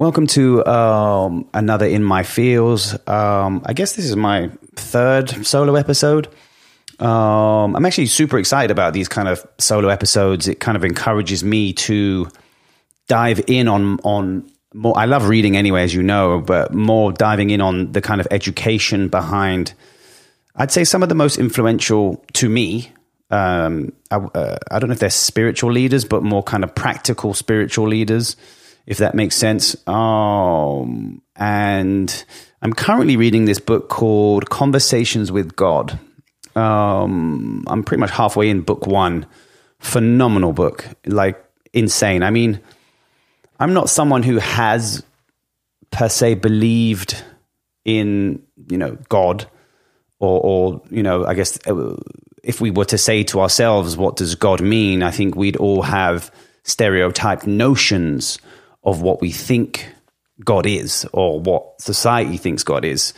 Welcome to um, another In My Feels. Um, I guess this is my third solo episode. Um, I'm actually super excited about these kind of solo episodes. It kind of encourages me to dive in on on more. I love reading anyway, as you know, but more diving in on the kind of education behind. I'd say some of the most influential to me. Um, I, uh, I don't know if they're spiritual leaders, but more kind of practical spiritual leaders if that makes sense. Um, and I'm currently reading this book called Conversations with God. Um, I'm pretty much halfway in book one. Phenomenal book, like insane. I mean, I'm not someone who has per se believed in you know God, or, or you know, I guess uh, if we were to say to ourselves, what does God mean? I think we'd all have stereotyped notions of what we think God is or what society thinks God is.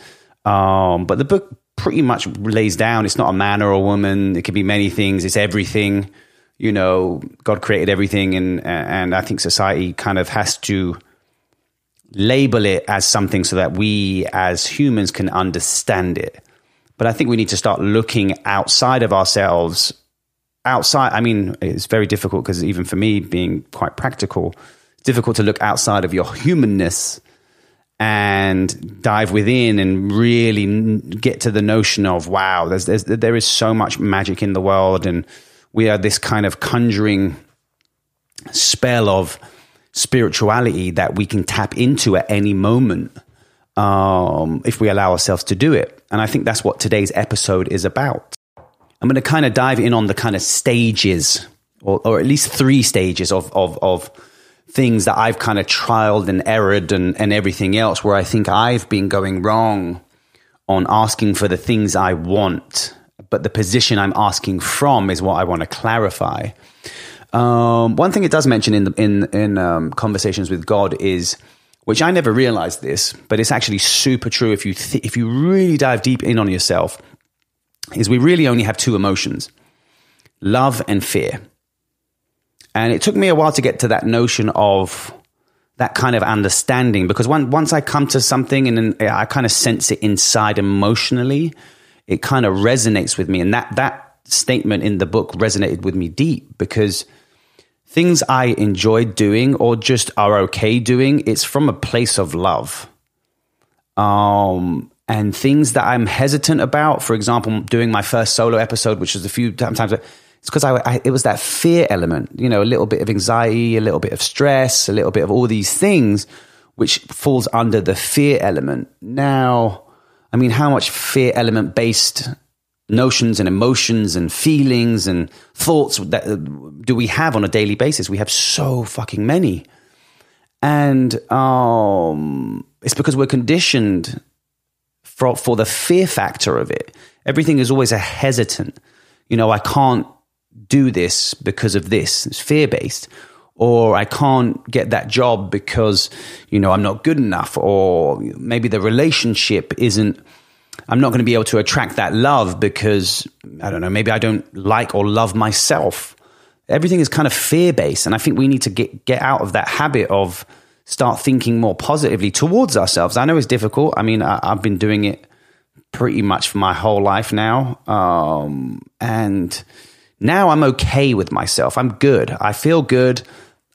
Um, but the book pretty much lays down it's not a man or a woman, it could be many things, it's everything. You know, God created everything, and and I think society kind of has to label it as something so that we as humans can understand it. But I think we need to start looking outside of ourselves. Outside, I mean, it's very difficult because even for me, being quite practical, it's difficult to look outside of your humanness and dive within and really get to the notion of wow there's, there's there is so much magic in the world and we are this kind of conjuring spell of spirituality that we can tap into at any moment um, if we allow ourselves to do it and i think that's what today's episode is about i'm going to kind of dive in on the kind of stages or, or at least three stages of, of, of things that I've kind of trialed and errored and, and everything else where I think I've been going wrong on asking for the things I want, but the position I'm asking from is what I want to clarify. Um, one thing it does mention in the, in in um, conversations with God is, which I never realized this, but it's actually super true if you th- if you really dive deep in on yourself, is we really only have two emotions, love and fear. And it took me a while to get to that notion of that kind of understanding because when, once I come to something and I kind of sense it inside emotionally, it kind of resonates with me. And that, that statement in the book resonated with me deep because things I enjoy doing or just are okay doing, it's from a place of love. Um, and things that I'm hesitant about, for example, doing my first solo episode, which was a few times, it's because I, I, it was that fear element, you know, a little bit of anxiety, a little bit of stress, a little bit of all these things, which falls under the fear element. Now, I mean, how much fear element based notions and emotions and feelings and thoughts that uh, do we have on a daily basis? We have so fucking many. And um, it's because we're conditioned for, for the fear factor of it. Everything is always a hesitant. You know, I can't do this because of this. It's fear based. Or I can't get that job because, you know, I'm not good enough. Or maybe the relationship isn't, I'm not going to be able to attract that love because, I don't know, maybe I don't like or love myself. Everything is kind of fear based. And I think we need to get, get out of that habit of start thinking more positively towards ourselves. I know it's difficult. I mean, I, have been doing it pretty much for my whole life now. Um, and, now I'm okay with myself. I'm good. I feel good.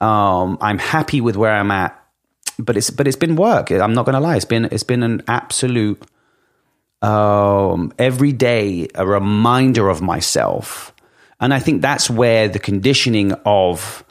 Um, I'm happy with where I'm at. But it's but it's been work. I'm not going to lie. It's been it's been an absolute um, every day a reminder of myself, and I think that's where the conditioning of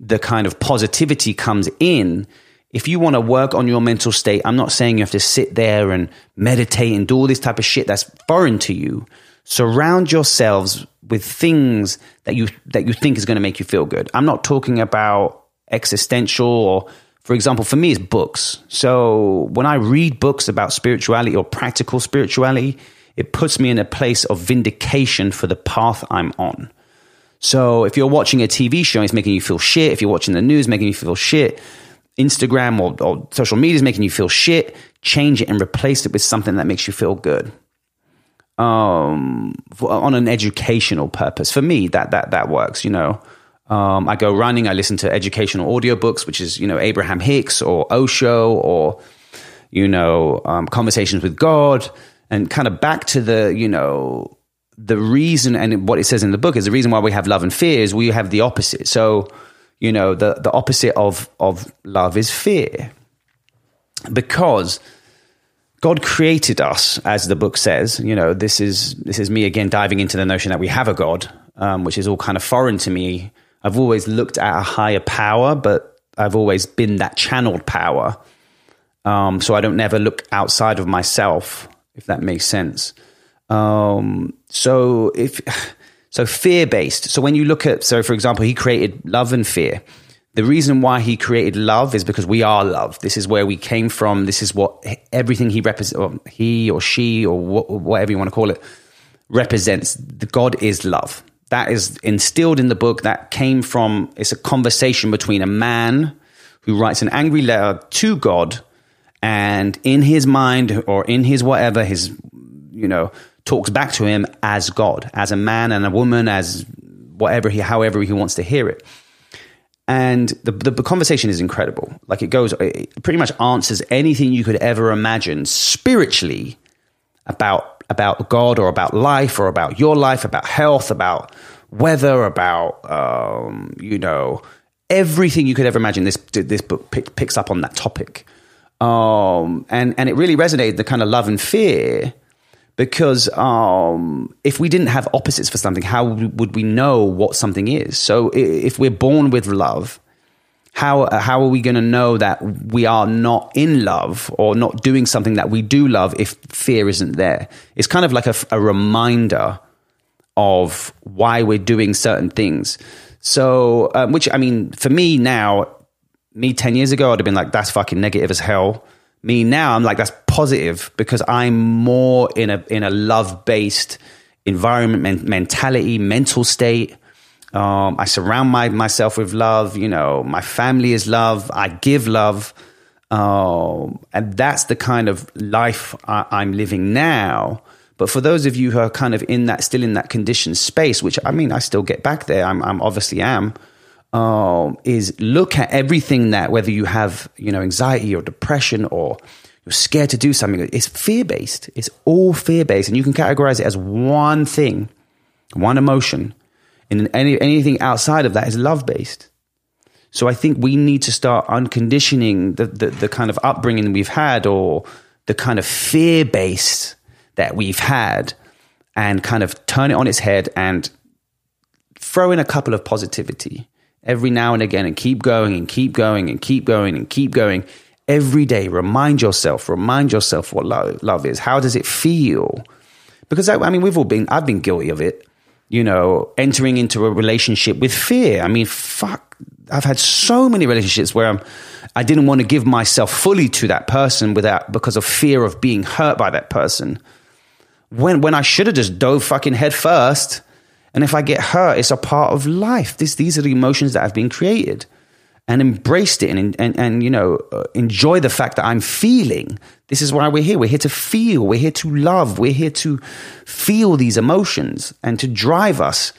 the kind of positivity comes in. If you want to work on your mental state, I'm not saying you have to sit there and meditate and do all this type of shit that's foreign to you. Surround yourselves with things that you that you think is going to make you feel good. I'm not talking about existential or for example, for me, it's books. So when I read books about spirituality or practical spirituality, it puts me in a place of vindication for the path I'm on. So if you're watching a TV show, it's making you feel shit. If you're watching the news, making you feel shit. Instagram or, or social media is making you feel shit. Change it and replace it with something that makes you feel good um, for, on an educational purpose. For me, that that that works. You know, Um, I go running. I listen to educational audiobooks, which is you know Abraham Hicks or Osho or you know um, conversations with God, and kind of back to the you know the reason and what it says in the book is the reason why we have love and fear is we have the opposite. So you know the the opposite of of love is fear because God created us, as the book says. You know, this is this is me again diving into the notion that we have a God, um, which is all kind of foreign to me. I've always looked at a higher power, but I've always been that channeled power. Um, so I don't never look outside of myself, if that makes sense. Um, so if so, fear based. So when you look at, so for example, he created love and fear. The reason why he created love is because we are love. This is where we came from. This is what everything he represents, he or she or whatever you want to call it, represents. The God is love. That is instilled in the book. That came from, it's a conversation between a man who writes an angry letter to God and in his mind or in his whatever, his, you know, talks back to him as God, as a man and a woman, as whatever he, however he wants to hear it and the, the, the conversation is incredible. Like it goes, it pretty much answers anything you could ever imagine spiritually about about God or about life or about your life, about health, about weather, about um, you know everything you could ever imagine. This this book pick, picks up on that topic, um, and and it really resonated the kind of love and fear because um, if we didn't have opposites for something, how would we know what something is? So if we're born with love, how how are we going to know that we are not in love or not doing something that we do love if fear isn't there? It's kind of like a, a reminder of why we're doing certain things. So, um, which I mean, for me now, me ten years ago, I'd have been like, "That's fucking negative as hell." me now, I'm like, that's positive because I'm more in a in a love based environment, men- mentality, mental state. Um, I surround my, myself with love. You know, my family is love. I give love. Um, and that's the kind of life I, am living now. But for those of you who are kind of in that, still in that conditioned space, which I mean, I still get back there. I'm, I'm obviously am um, is look at everything that whether you have you know anxiety or depression or you're scared to do something it's fear based it's all fear based and you can categorize it as one thing one emotion and any, anything outside of that is love based so i think we need to start unconditioning the, the, the kind of upbringing we've had or the kind of fear based that we've had and kind of turn it on its head and throw in a couple of positivity every now and again and keep going and keep going and keep going and keep going every day. Remind yourself, remind yourself what love, love is. How does it feel? Because I, I mean, we've all been, I've been guilty of it, you know, entering into a relationship with fear. I mean, fuck, I've had so many relationships where I'm, I didn't want to give myself fully to that person without, because of fear of being hurt by that person. When, when I should have just dove fucking head first and if I get hurt, it's a part of life. This, these are the emotions that have been created and embraced it and, and, and you know, uh, enjoy the fact that I'm feeling. This is why we're here. We're here to feel. We're here to love. We're here to feel these emotions and to drive us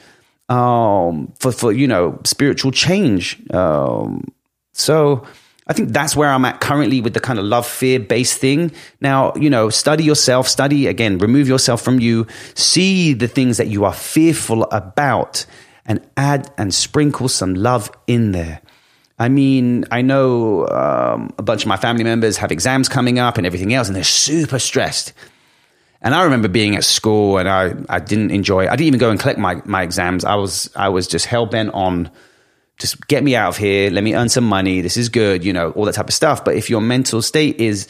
um, for, for, you know, spiritual change. Um, so, I think that's where I'm at currently with the kind of love fear based thing. Now, you know, study yourself, study again, remove yourself from you, see the things that you are fearful about, and add and sprinkle some love in there. I mean, I know um, a bunch of my family members have exams coming up and everything else, and they're super stressed. And I remember being at school and I, I didn't enjoy I didn't even go and collect my, my exams. I was I was just hell bent on just get me out of here. Let me earn some money. This is good, you know, all that type of stuff. But if your mental state is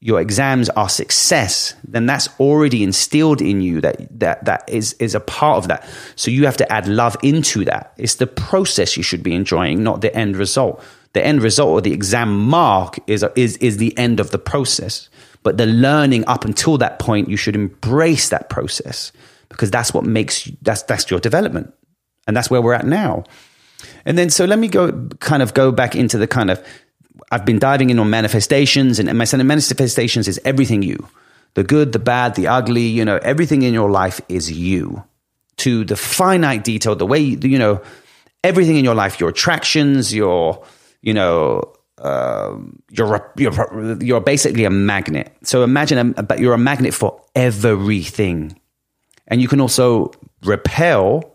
your exams are success, then that's already instilled in you that that that is is a part of that. So you have to add love into that. It's the process you should be enjoying, not the end result. The end result or the exam mark is is is the end of the process. But the learning up until that point, you should embrace that process because that's what makes that's that's your development, and that's where we're at now. And then, so let me go kind of go back into the kind of, I've been diving in on manifestations, and my center manifestations is everything you the good, the bad, the ugly, you know, everything in your life is you to the finite detail, the way, you know, everything in your life, your attractions, your, you know, um, you're you're you're basically a magnet. So imagine, a, but you're a magnet for everything, and you can also repel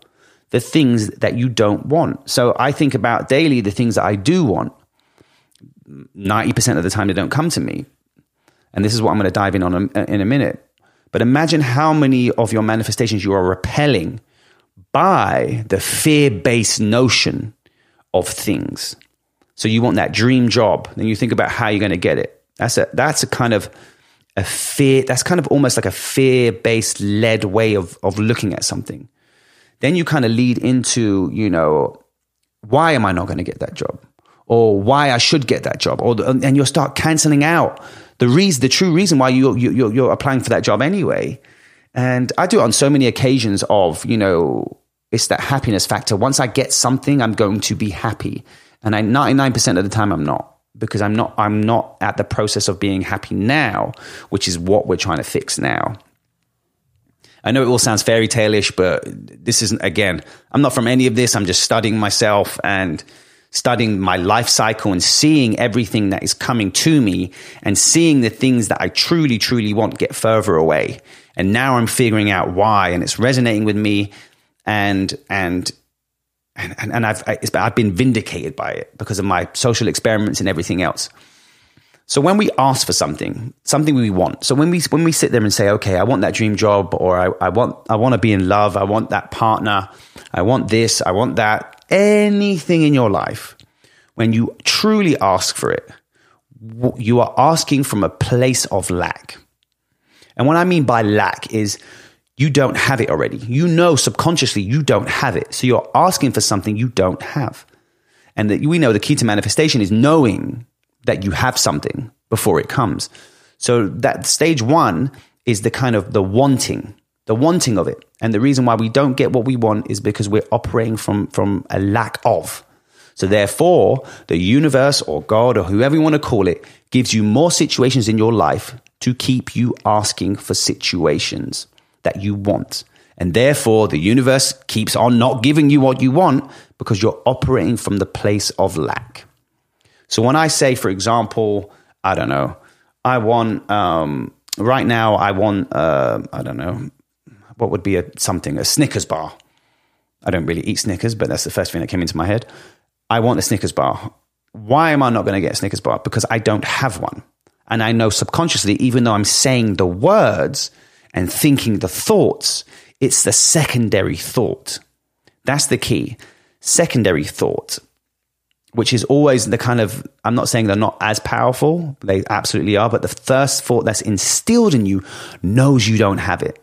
the things that you don't want. So I think about daily the things that I do want. Ninety percent of the time, they don't come to me, and this is what I'm going to dive in on a, in a minute. But imagine how many of your manifestations you are repelling by the fear based notion of things. So you want that dream job, then you think about how you're going to get it. That's a that's a kind of a fear. That's kind of almost like a fear based led way of of looking at something. Then you kind of lead into you know why am I not going to get that job, or why I should get that job, or and you'll start canceling out the reason, the true reason why you you you're applying for that job anyway. And I do it on so many occasions of you know it's that happiness factor. Once I get something, I'm going to be happy. And I 99% of the time I'm not because I'm not I'm not at the process of being happy now, which is what we're trying to fix now. I know it all sounds fairy tale-ish, but this isn't again, I'm not from any of this. I'm just studying myself and studying my life cycle and seeing everything that is coming to me and seeing the things that I truly, truly want get further away. And now I'm figuring out why and it's resonating with me and and and, and, I've, I've been vindicated by it because of my social experiments and everything else. So when we ask for something, something we want, so when we when we sit there and say, okay, I want that dream job, or I, I want I want to be in love, I want that partner, I want this, I want that, anything in your life, when you truly ask for it, you are asking from a place of lack. And what I mean by lack is you don't have it already. You know subconsciously you don't have it. So you're asking for something you don't have. And that we know the key to manifestation is knowing that you have something before it comes. So that stage one is the kind of the wanting, the wanting of it. And the reason why we don't get what we want is because we're operating from, from a lack of. So therefore, the universe or God or whoever you want to call it gives you more situations in your life to keep you asking for situations that you want. And therefore, the universe keeps on not giving you what you want because you're operating from the place of lack. So when I say, for example, I don't know, I want, um, right now, I want, uh, I don't know, what would be a something, a Snickers bar. I don't really eat Snickers, but that's the first thing that came into my head. I want a Snickers bar. Why am I not going to get a Snickers bar? Because I don't have one. And I know subconsciously, even though I'm saying the words, and thinking the thoughts, it's the secondary thought. That's the key. Secondary thought, which is always the kind of, I'm not saying they're not as powerful, they absolutely are, but the first thought that's instilled in you knows you don't have it.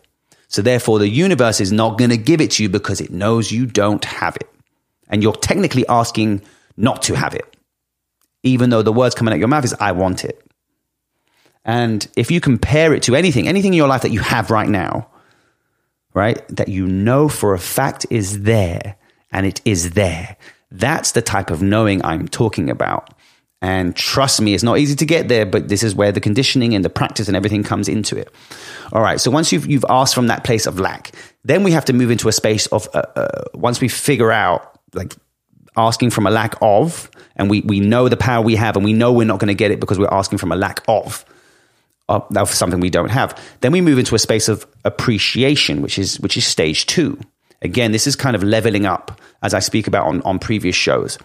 So therefore, the universe is not going to give it to you because it knows you don't have it. And you're technically asking not to have it, even though the words coming out your mouth is, I want it. And if you compare it to anything, anything in your life that you have right now, right, that you know for a fact is there and it is there, that's the type of knowing I'm talking about. And trust me, it's not easy to get there, but this is where the conditioning and the practice and everything comes into it. All right. So once you've, you've asked from that place of lack, then we have to move into a space of, uh, uh, once we figure out like asking from a lack of, and we, we know the power we have and we know we're not going to get it because we're asking from a lack of of something we don't have. Then we move into a space of appreciation, which is which is stage two. Again, this is kind of leveling up as I speak about on, on previous shows.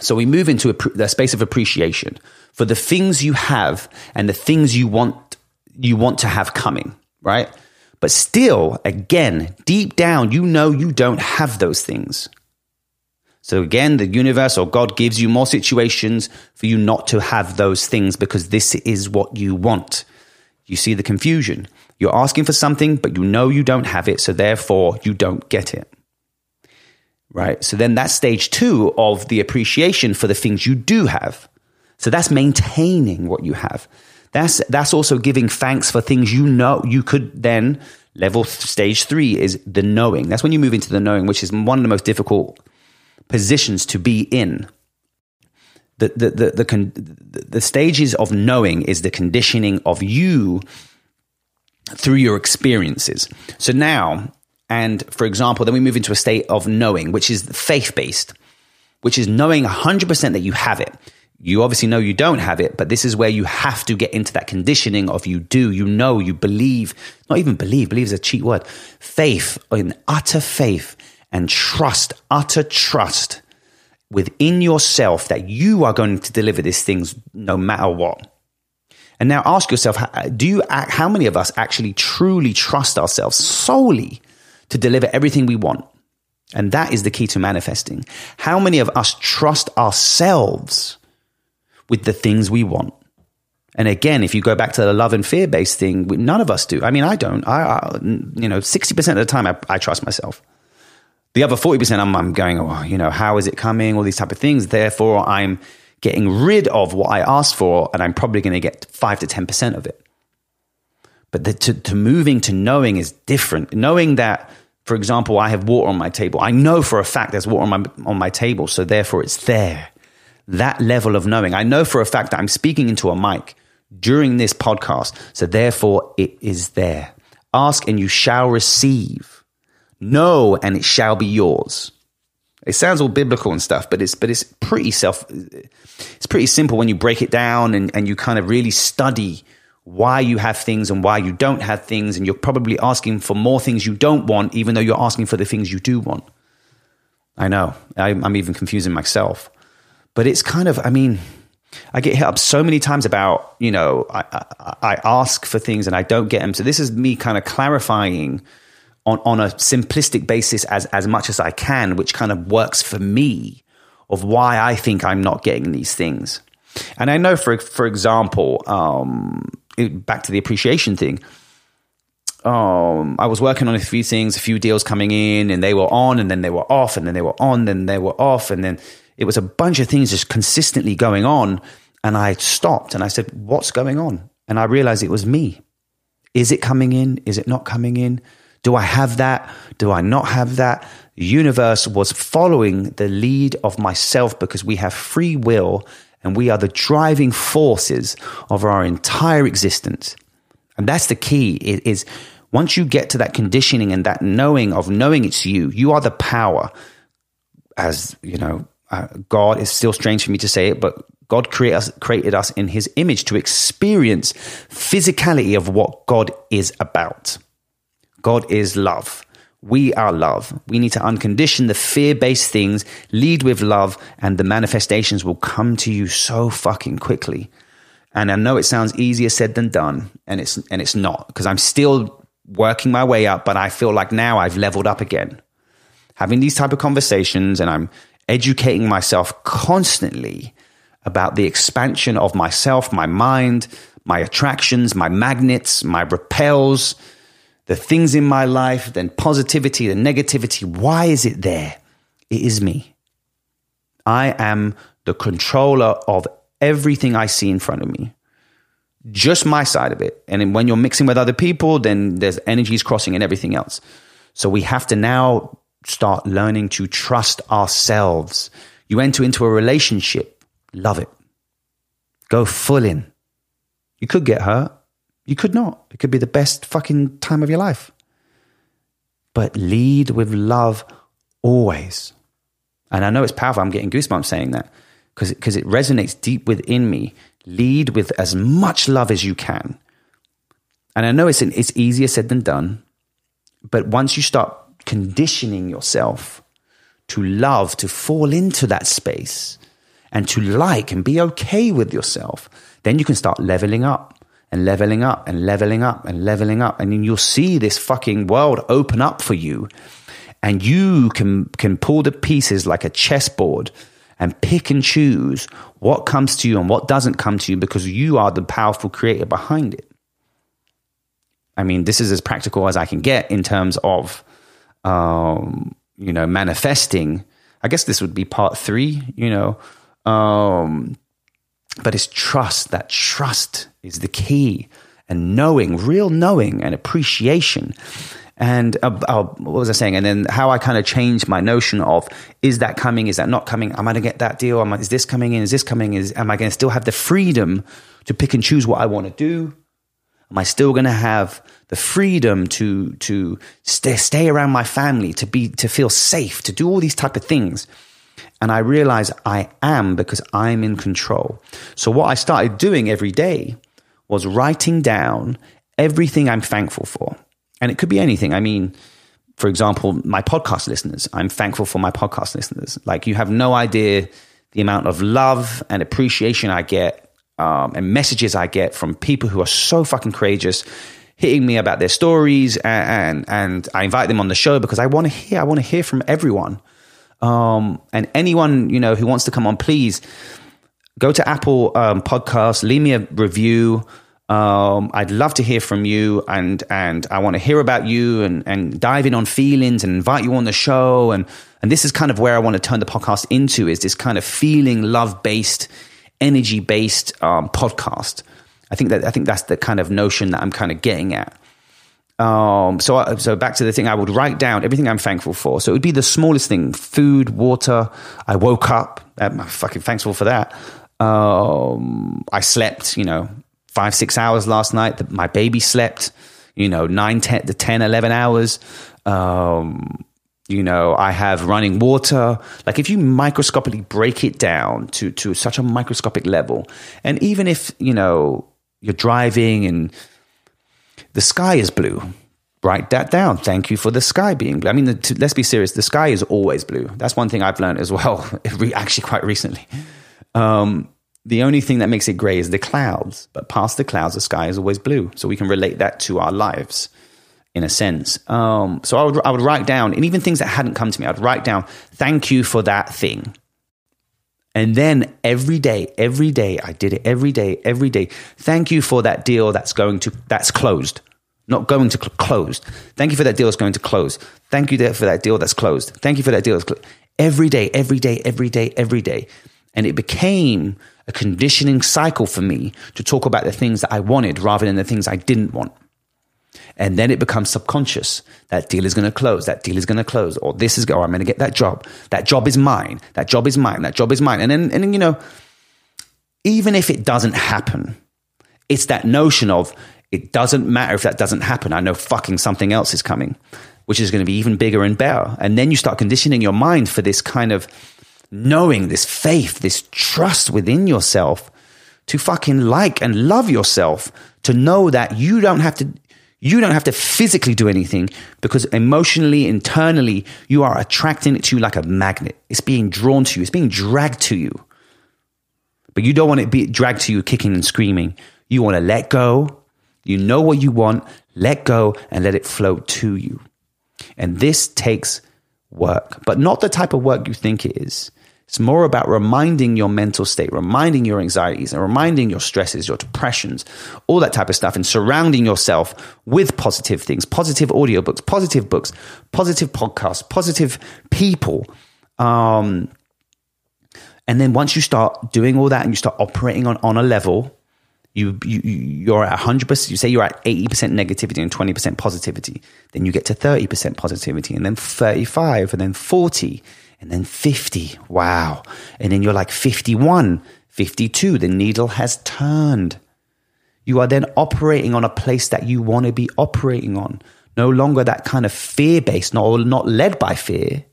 So we move into a, a space of appreciation for the things you have and the things you want you want to have coming, right? But still, again, deep down, you know you don't have those things. So again, the universe or God gives you more situations for you not to have those things because this is what you want. You see the confusion. You're asking for something, but you know you don't have it. So therefore you don't get it. Right. So then that's stage two of the appreciation for the things you do have. So that's maintaining what you have. That's, that's also giving thanks for things you know you could then level stage three is the knowing. That's when you move into the knowing, which is one of the most difficult positions to be in. The, the, the, the, con- the stages of knowing is the conditioning of you through your experiences. So now And for example, then we move into a state of knowing, which is faith based, which is knowing 100% that you have it. You obviously know you don't have it, but this is where you have to get into that conditioning of you do, you know, you believe, not even believe, believe is a cheat word. Faith, in utter faith and trust, utter trust within yourself that you are going to deliver these things no matter what. And now ask yourself, do you, how many of us actually truly trust ourselves solely to deliver everything we want? And that is the key to manifesting. How many of us trust ourselves with the things we want? And again, if you go back to the love and fear based thing, none of us do. I mean, I don't. I, I you know, 60% of the time I, I trust myself. The other 40%, I'm, I'm going, oh, you know, how is it coming? All these type of things. Therefore, I'm getting rid of what I asked for, and I'm probably going to get five to 10% of it. But the, to, to moving to knowing is different. Knowing that, for example, I have water on my table. I know for a fact there's water on my, on my table, so therefore it's there. That level of knowing. I know for a fact that I'm speaking into a mic during this podcast, so therefore it is there. Ask and you shall receive. Know and it shall be yours. It sounds all biblical and stuff, but it's but it's pretty self it's pretty simple when you break it down and, and you kind of really study why you have things and why you don't have things, and you're probably asking for more things you don't want, even though you're asking for the things you do want. I know. I'm even confusing myself. But it's kind of, I mean, I get hit up so many times about, you know, I, I, I ask for things and I don't get them. So this is me kind of clarifying on, on a simplistic basis as, as much as I can, which kind of works for me of why I think I'm not getting these things. And I know, for for example, um, back to the appreciation thing. Um, I was working on a few things, a few deals coming in, and they were on, and then they were off, and then they were on, then they were off, and then it was a bunch of things just consistently going on. And I stopped and I said, "What's going on?" And I realized it was me. Is it coming in? Is it not coming in? Do I have that? Do I not have that? The universe was following the lead of myself because we have free will and we are the driving forces of our entire existence. And that's the key is once you get to that conditioning and that knowing of knowing it's you, you are the power. As you know, uh, God is still strange for me to say it, but God create us, created us in his image to experience physicality of what God is about. God is love. We are love. We need to uncondition the fear based things, lead with love, and the manifestations will come to you so fucking quickly. And I know it sounds easier said than done, and it's and it's not because I'm still working my way up, but I feel like now I've leveled up again. Having these type of conversations, and I'm educating myself constantly about the expansion of myself, my mind, my attractions, my magnets, my repels, the things in my life, then positivity, the negativity. Why is it there? It is me. I am the controller of everything I see in front of me. Just my side of it. And when you're mixing with other people, then there's energies crossing and everything else. So we have to now start learning to trust ourselves. You enter into a relationship, love it. Go full in. You could get hurt. You could not. It could be the best fucking time of your life. But lead with love always. And I know it's powerful. I'm getting goosebumps saying that because it resonates deep within me. Lead with as much love as you can. And I know it's, it's easier said than done. But once you start conditioning yourself to love, to fall into that space, and to like and be okay with yourself, then you can start leveling up and leveling up and leveling up and leveling up. And then you'll see this fucking world open up for you. And you can, can pull the pieces like a chessboard and pick and choose what comes to you and what doesn't come to you because you are the powerful creator behind it. I mean, this is as practical as I can get in terms of, um, you know, manifesting. I guess this would be part three, you know, um, but it's trust. That trust is the key, and knowing, real knowing, and appreciation. And uh, uh, what was I saying? And then how I kind of changed my notion of is that coming? Is that not coming? Am I going to get that deal? Am I, is this coming in? Is this coming? Is am I going to still have the freedom to pick and choose what I want to do? Am I still going to have the freedom to to stay, stay around my family, to be to feel safe, to do all these type of things? And I realize I am because I'm in control. So what I started doing every day was writing down everything I'm thankful for. And it could be anything. I mean, for example, my podcast listeners. I'm thankful for my podcast listeners. Like you have no idea the amount of love and appreciation I get um, and messages I get from people who are so fucking courageous, hitting me about their stories, and and, and I invite them on the show because I want to hear. I want to hear from everyone. Um, and anyone you know who wants to come on, please go to Apple um, Podcast, leave me a review. Um, I'd love to hear from you, and and I want to hear about you, and and dive in on feelings, and invite you on the show, and and this is kind of where I want to turn the podcast into is this kind of feeling love based, energy based um, podcast. I think that I think that's the kind of notion that I'm kind of getting at. Um, so so back to the thing, I would write down everything I'm thankful for. So it would be the smallest thing: food, water. I woke up. I'm fucking thankful for that. Um, I slept. You know, five, six hours last night. My baby slept, you know, nine ten 10, the 10, 11 hours. Um, you know, I have running water. Like if you microscopically break it down to, to such a microscopic level, and even if, you know, you're driving and the sky is blue, write that down. Thank you for the sky being blue. I mean, the, to, let's be serious. The sky is always blue. That's one thing I've learned as well, actually quite recently. Um, the only thing that makes it gray is the clouds, but past the clouds, the sky is always blue. So we can relate that to our lives in a sense. Um, so I would, I would write down, and even things that hadn't come to me, I'd write down, thank you for that thing. And then every day, every day, I did it every day, every day. Thank you for that deal that's going to, that's closed. Not going to cl- closed. Thank you for that deal that's going to close. Thank you for that deal that's closed. Thank you for that deal that's closed. Every day, every day, every day, every day. And it became a conditioning cycle for me to talk about the things that I wanted rather than the things I didn't want. And then it becomes subconscious. That deal is going to close. That deal is going to close. Or this is, or I'm going to get that job. That job is mine. That job is mine. That job is mine. And then, and then, you know, even if it doesn't happen, it's that notion of it doesn't matter if that doesn't happen. I know fucking something else is coming, which is going to be even bigger and better. And then you start conditioning your mind for this kind of knowing, this faith, this trust within yourself to fucking like and love yourself, to know that you don't have to you don't have to physically do anything because emotionally, internally, you are attracting it to you like a magnet. It's being drawn to you, it's being dragged to you. But you don't want it be dragged to you kicking and screaming. You want to let go. You know what you want, let go and let it flow to you. And this takes work, but not the type of work you think it is. It's more about reminding your mental state, reminding your anxieties, and reminding your stresses, your depressions, all that type of stuff, and surrounding yourself with positive things, positive audiobooks, positive books, positive podcasts, positive people. Um, and then once you start doing all that and you start operating on, on a level, you, you you're at 100%, you say you're at 80% negativity and 20% positivity. Then you get to 30% positivity and then 35 and then 40 and then 50. Wow. And then you're like 51, 52. The needle has turned. You are then operating on a place that you want to be operating on. No longer that kind of fear based, not, not led by fear.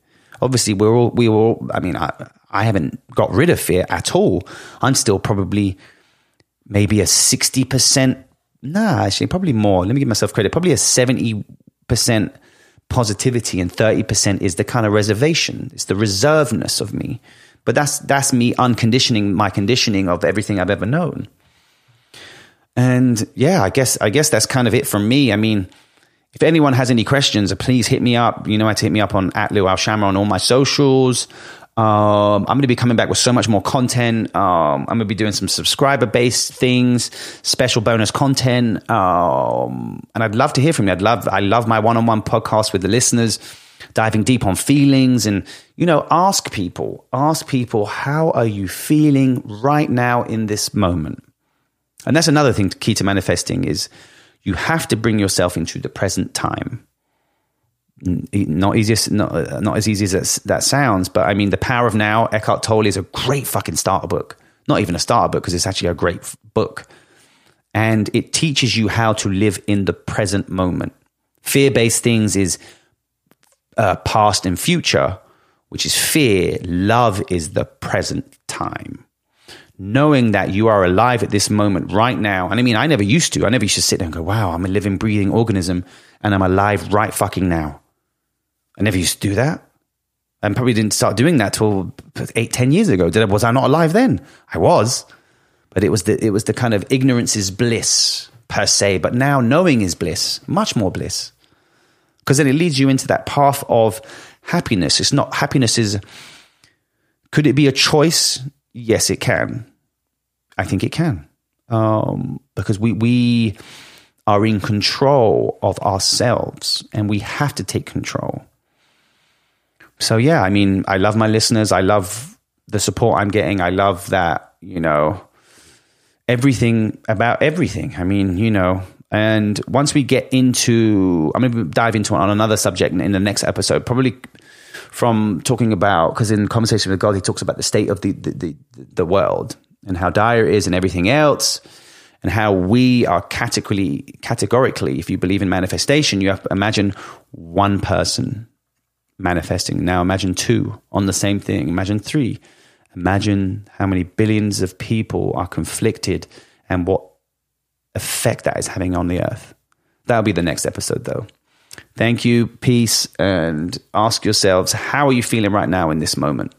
Obviously, we're all, we all, I mean, I, I haven't got rid of fear at all. I'm still probably maybe a 60%, nah, actually, probably more. Let me give myself credit. Probably a 70% positivity and 30% is the kind of reservation. It's the reservedness of me. But that's, that's me unconditioning my conditioning of everything I've ever known. And yeah, I guess, I guess that's kind of it from me. I mean, if anyone has any questions, please hit me up. You know, I hit me up on at Lou Alshama on all my socials. Um, I'm going to be coming back with so much more content. Um, I'm going to be doing some subscriber based things, special bonus content. Um, and I'd love to hear from you. I'd love, I love my one on one podcast with the listeners, diving deep on feelings and, you know, ask people, ask people, how are you feeling right now in this moment? And that's another thing key to manifesting is you have to bring yourself into the present time not easiest, not, not as easy as that sounds, but I mean, The Power of Now, Eckhart Tolle is a great fucking starter book. Not even a starter book because it's actually a great book. and it teaches you how to live in the present moment. Fear based things is uh, past and future, which is fear. Love is the present time. Knowing that you are alive at this moment right now. And I mean, I never used to. I never used to sit there and go, wow, I'm a living, breathing organism and I'm alive right fucking now. I never used to do that. And probably didn't start doing that till eight, ten years ago. Did I, was I not alive then? I was. But it was the, it was the kind of ignorance is bliss per se. But now knowing is bliss, much more bliss. Because then it leads you into that path of happiness. It's not, happiness is, could it be a choice? Yes, it can. I think it can. Um, because we, we are in control of ourselves and we have to take control. So, yeah, I mean, I love my listeners. I love the support I'm getting. I love that, you know, everything about everything. I mean, you know, and once we get into, I'm going to dive into on another subject in the next episode, probably from talking about, because in Conversation with God, he talks about the state of the, the, the, the world and how dire it is and everything else and how we are categorically, categorically, if you believe in manifestation, you have to imagine one person manifesting. Now imagine two on the same thing. Imagine three. Imagine how many billions of people are conflicted and what effect that is having on the earth. That'll be the next episode, though. Thank you, peace, and ask yourselves how are you feeling right now in this moment?